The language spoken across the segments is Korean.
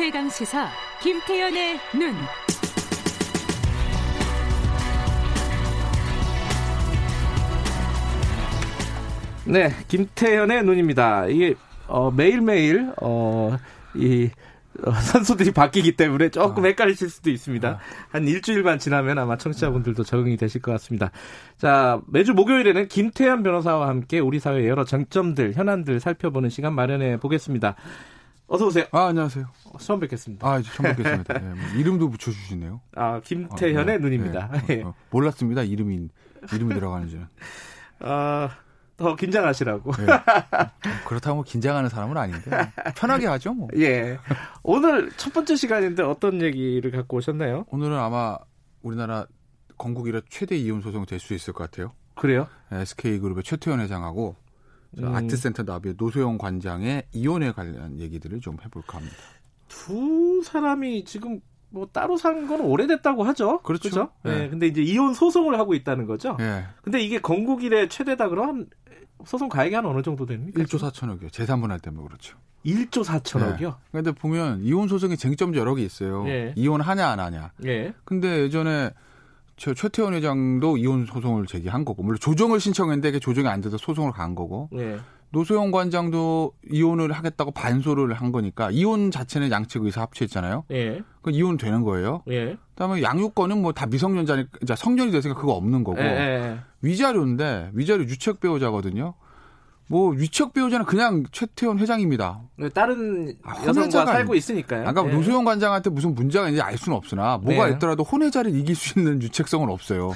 최강 시사 김태현의 눈. 네, 김태현의 눈입니다. 이게 어, 매일매일 어, 이 어, 선수들이 바뀌기 때문에 조금 아. 헷갈리실 수도 있습니다. 아. 한 일주일만 지나면 아마 청취자분들도 적응이 되실 것 같습니다. 자, 매주 목요일에는 김태현 변호사와 함께 우리 사회의 여러 장점들, 현안들 살펴보는 시간 마련해 보겠습니다. 어서 오세요. 아, 안녕하세요. 처음 뵙겠습니다. 아, 처음 뵙겠습니다. 네, 뭐 이름도 붙여주시네요. 아, 김태현의 아, 네, 눈입니다. 네. 어, 몰랐습니다. 이름이, 이름이 들어가는지는. 아, 더 긴장하시라고. 네. 그렇다고 뭐 긴장하는 사람은 아닌데 편하게 하죠 뭐. 예. 오늘 첫 번째 시간인데 어떤 얘기를 갖고 오셨나요? 오늘은 아마 우리나라 건국 이래 최대 이혼 소송이 될수 있을 것 같아요. 그래요? SK 그룹의 최태원 회장하고 음. 아트센터 나비의 노소영 관장의 이혼에 관련 얘기들을 좀 해볼까 합니다. 두 사람이 지금 뭐 따로 산 건 오래됐다고 하죠. 그렇죠. 그렇죠? 네. 네. 근데 이제 이혼 소송을 하고 있다는 거죠. 네. 근데 이게 건국 이래 최대다 그럼 소송 가액이 한 어느 정도 됩니까? 1조 4천억이요. 재산분할 때문에 그렇죠. 1조 4천억이요? 네. 근데 보면 이혼 소송의 쟁점 여러 개 있어요. 네. 이혼하냐 안 하냐. 네. 근데 예전에 저 최태원 회장도 이혼 소송을 제기한 거고 물론 조정을 신청했는데 그 조정이 안 돼서 소송을 간 거고. 네. 노소영 관장도 이혼을 하겠다고 반소를 한 거니까 이혼 자체는 양측 의사 합치했잖아요. 예. 그 이혼 되는 거예요. 예. 그다음에 양육권은 뭐 다 미성년자니까 성년이 됐으니까 그거 없는 거고 예, 예. 위자료인데 위자료 유책 배우자거든요. 뭐 위책 배우자는 그냥 최태원 회장입니다. 네, 다른 아, 여성과 살고 있으니까요. 아까 네. 노소영 관장한테 무슨 문제가 있는지 알 수는 없으나 뭐가 네. 있더라도 혼외자를 이길 수 있는 유책성은 없어요.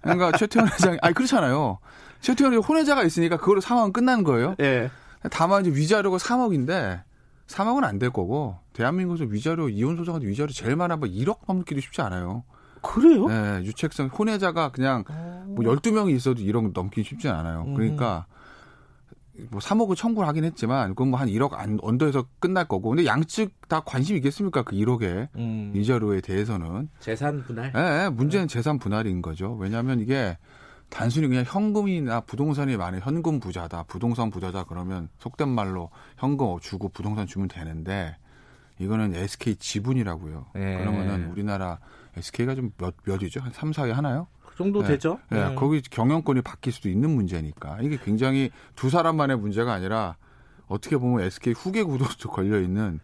그러니까 최태원 회장이 아니 그렇잖아요. 최태원이 혼외자가 있으니까 그걸로 상황은 끝난 거예요. 예. 다만 이제 위자료가 3억인데 3억은 안 될 거고 대한민국에서 위자료 이혼 소송한테 위자료 제일 많아 뭐 1억 넘기도 쉽지 않아요. 그래요? 네, 유책성 혼외자가 그냥 뭐 12명이 있어도 1억 넘기 쉽지 않아요. 음. 그러니까 뭐 3억을 청구를 하긴 했지만 그건 뭐 한 1억 안 언더에서 끝날 거고 근데 양측 다 관심 있겠습니까 그 1억에 음. 위자료에 대해서는 재산 분할. 네, 문제는 재산 분할인 거죠. 왜냐하면 이게 단순히 그냥 현금이나 부동산이 많은 현금 부자다, 부동산 부자다 그러면 속된 말로 현금 주고 부동산 주면 되는데 이거는 SK 지분이라고요. 네. 그러면은 우리나라 SK가 좀 몇 몇이죠? 한 3, 4위 하나요? 그 정도 네. 되죠. 네. 네. 거기 경영권이 바뀔 수도 있는 문제니까 이게 굉장히 두 사람만의 문제가 아니라 어떻게 보면 SK 후계 구도도 걸려 있는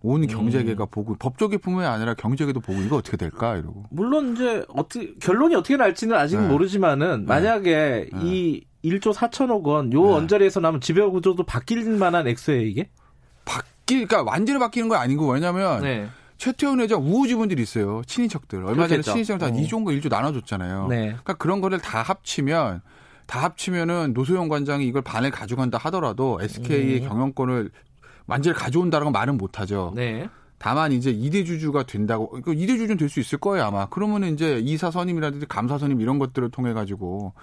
온 음. 경제계가 음. 보고 법조계뿐만이 아니라 경제계도 보고 이거 어떻게 될까 이러고. 물론 이제 어떻게 결론이 어떻게 날지는 아직은 네. 모르지만은 네. 만약에 네. 이 1조 4천억 원요 언저리에서 나면 지배 구조도 바뀔 만한 액수예요 이게? 바뀔 그러니까 완전히 바뀌는 건 아니고 왜냐면 네. 최태원 회장 우호 지분들이 있어요. 친인척들. 얼마 전에 친인척 다 어. 2조인가 1조 나눠줬잖아요. 네. 그러니까 그런 거를 다 합치면 다 합치면은 노소영 관장이 이걸 반을 가져간다 하더라도 SK의 음. 경영권을 완전히 가져온다는 건 말은 못하죠. 네. 다만 이제 이대 주주가 된다고 그 이대 주주는 될 수 있을 거예요 아마. 그러면은 이제 이사 선임이라든지 감사 선임 이런 것들을 통해 가지고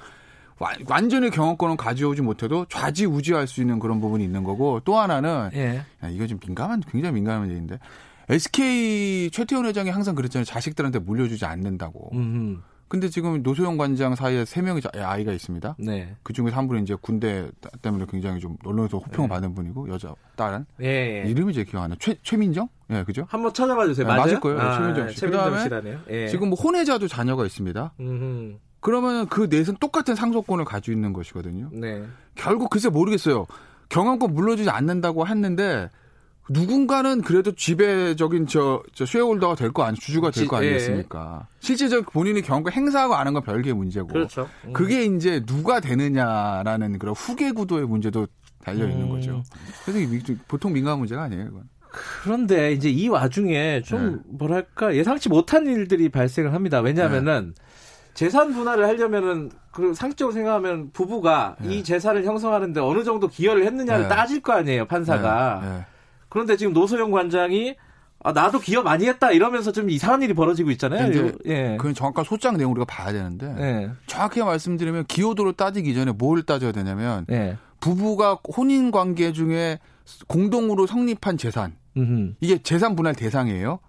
완전히 경영권은 가져오지 못해도 좌지우지할 수 있는 그런 부분이 있는 거고 또 하나는 예. 야, 이거 좀 민감한 굉장히 민감한 얘기인데 SK 최태원 회장이 항상 그랬잖아요 자식들한테 물려주지 않는다고. 음흠. 근데 지금 노소영 관장 사이에 세 명의 아이가 있습니다. 네. 그 중에 한 분이 이제 군대 때문에 굉장히 좀 언론에서 호평을 네. 받은 분이고 여자 딸은 예, 예. 이름이 제 기억 안 나. 최 최민정? 예, 그죠? 한번 찾아봐 주세요. 네, 맞을 거예요. 아, 최민정 씨. 최민정 씨라네요. 예. 지금 뭐 혼외자도 자녀가 있습니다. 음흠. 그러면 그 넷은 똑같은 상속권을 가지고 있는 것이거든요. 네. 결국 글쎄 모르겠어요. 경영권 물려주지 않는다고 했는데 누군가는 그래도 지배적인 저, 저 쉐어홀더가 될 거 아니 주주가 될 거 아니겠습니까? 예. 실제적 본인이 경영권 행사하고 안한건 별개의 문제고. 그렇죠. 음. 그게 이제 누가 되느냐라는 그런 후계 구도의 문제도 달려 있는 음. 거죠. 그래서 보통 민감한 문제가 아니에요, 이건. 그런데 이제 이 와중에 좀 네. 뭐랄까 예상치 못한 일들이 발생을 합니다. 왜냐하면은 네. 재산 분할을 하려면은 그 상식적으로 생각하면 부부가 네. 이 재산을 형성하는데 어느 정도 기여를 했느냐를 네. 따질 거 아니에요 판사가. 그런데 지금 노소영 관장이 아, 나도 기여 많이 했다 이러면서 좀 이상한 일이 벌어지고 있잖아요. 예. 그건 정확한 소장 내용 우리가 봐야 되는데 예. 정확히 말씀드리면 기여도를 따지기 전에 뭘 따져야 되냐면 예. 부부가 혼인 관계 중에 공동으로 성립한 재산 음흠. 이게 재산 분할 대상이에요.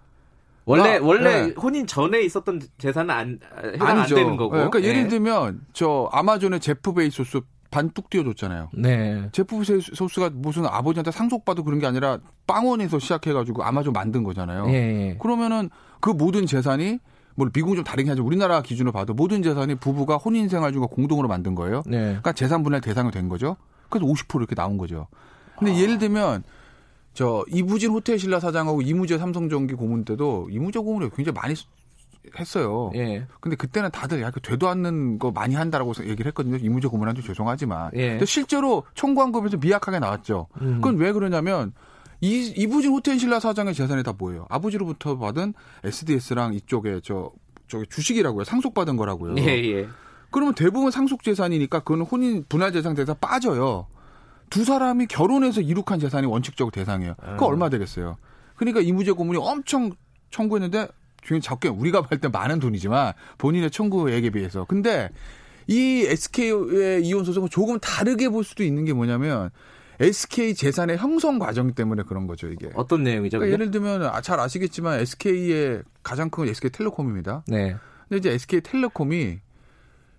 원래 나, 원래 네. 혼인 전에 있었던 재산은 안 해당 아니죠. 안 되는 거고. 네, 그러니까 예를 예. 들면 저 아마존의 제프 베이조스 반뚝 띄워줬잖아요. 네. 제프 베조스가 무슨 아버지한테 상속받고 그런 게 아니라 빵원에서 시작해가지고 아마존 만든 거잖아요. 예, 예. 그러면은 그 모든 재산이 뭐 미국은 좀 다르긴 하죠. 우리나라 기준으로 봐도 모든 재산이 부부가 혼인 생활 중과 공동으로 만든 거예요. 네. 그러니까 재산 분할 대상이 된 거죠. 그래서 50% 이렇게 나온 거죠. 근데 아. 예를 들면 저 이부진 호텔 신라 사장하고 이무재 삼성전기 고문 때도 이무재 고문이 굉장히 많이 했어요. 예. 근데 그때는 다들 약간 되도 않는 거 많이 한다라고 얘기를 했거든요. 이무재 고문한테 죄송하지만. 예. 근데 실제로 청구한 거에서 미약하게 나왔죠. 음. 그건 왜 그러냐면 이 이부진 호텔 신라 사장의 재산이 다 뭐예요? 아버지로부터 받은 SDS랑 이쪽에 저 저기 주식이라고요. 상속받은 거라고요. 예, 예. 그러면 대부분 상속 재산이니까 그건 혼인 분할 재산 대상 빠져요. 두 사람이 결혼해서 이룩한 재산이 원칙적으로 대상이에요. 그거 아. 얼마 되겠어요? 그러니까 이무재 고문이 엄청 청구했는데 중에 적게 우리가 볼 때 많은 돈이지만 본인의 청구액에 비해서. 근데 이 SK의 이혼 소송은 조금 다르게 볼 수도 있는 게 뭐냐면 SK 재산의 형성 과정 때문에 그런 거죠, 이게. 어떤 내용이죠? 그러니까? 예를 들면 아, 잘 아시겠지만 SK의 가장 큰건 SK텔레콤입니다. 네. 근데 이제 SK텔레콤이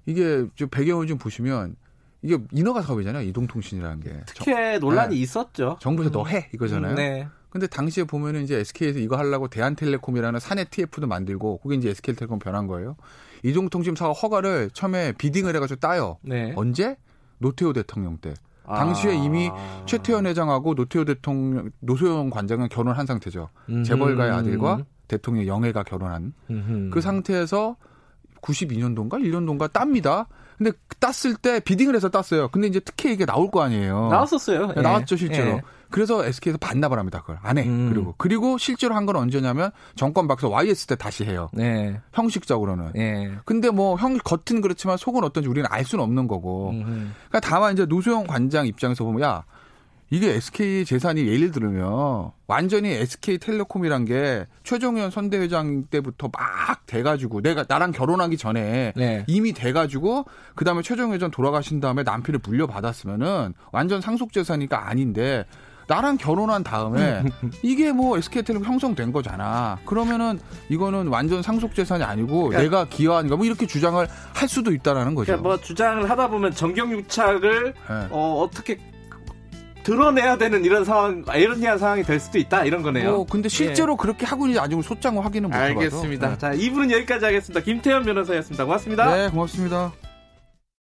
이게 좀 배경을 좀 보시면 이게 인허가 사업이잖아요. 이동통신이라는 게. 특혜 논란이 네. 있었죠. 정부에서 너해 이거잖아요. 네. 근데 당시에 보면은 이제 SK에서 이거 하려고 대한텔레콤이라는 사내 TF도 만들고 그게 이제 SK텔레콤 변한 거예요. 이동통신 사업 허가를 처음에 비딩을 해가지고 따요. 네. 언제? 노태우 대통령 때. 당시에 이미 최태원 회장하고 노태우 대통령, 노소영 관장은 결혼한 상태죠. 음흠. 재벌가의 아들과 대통령 영애가 결혼한 음흠. 그 상태에서 92년도인가 1년도인가 땁니다. 근데 땄을 때 비딩을 해서 땄어요. 근데 이제 특혜 이게 나올 거 아니에요. 나왔었어요. 네, 예. 나왔죠 실제로. 예. 그래서 SK에서 반납을 합니다. 그걸 안 해. 음. 그리고 그리고 실제로 한 건 언제냐면 정권 박사 YS 때 다시 해요. 네. 형식적으로는. 예. 근데 뭐 형 겉은 그렇지만 속은 어떤지 우리는 알 수는 없는 거고. 그러니까 다만 이제 노소영 관장 입장에서 보면 야 이게 SK 재산이 예를 들면 완전히 SK텔레콤이란 게 최종현 선대회장 때부터 막 돼가지고 내가 나랑 결혼하기 전에 네. 이미 돼가지고 그 다음에 최종현 전 돌아가신 다음에 남편을 물려받았으면은 완전 상속 재산이니까 아닌데 나랑 결혼한 다음에 이게 뭐 SK텔레콤 형성된 거잖아. 그러면은 이거는 완전 상속 재산이 아니고 그러니까- 내가 기여한 거뭐 이렇게 주장을 할 수도 있다라는 거죠. 그러니까 뭐 주장을 하다 보면 정경유착을 네. 어, 어떻게 드러내야 되는 이런 상황, 아이러니한 상황이 될 수도 있다 이런 거네요. 뭐 근데 실제로 그렇게 하고 있는지 아직 소장을 확인은 못 해봐서. 알겠습니다. 네. 자, 2부는 여기까지 하겠습니다. 김태현 변호사였습니다. 고맙습니다. 네, 고맙습니다.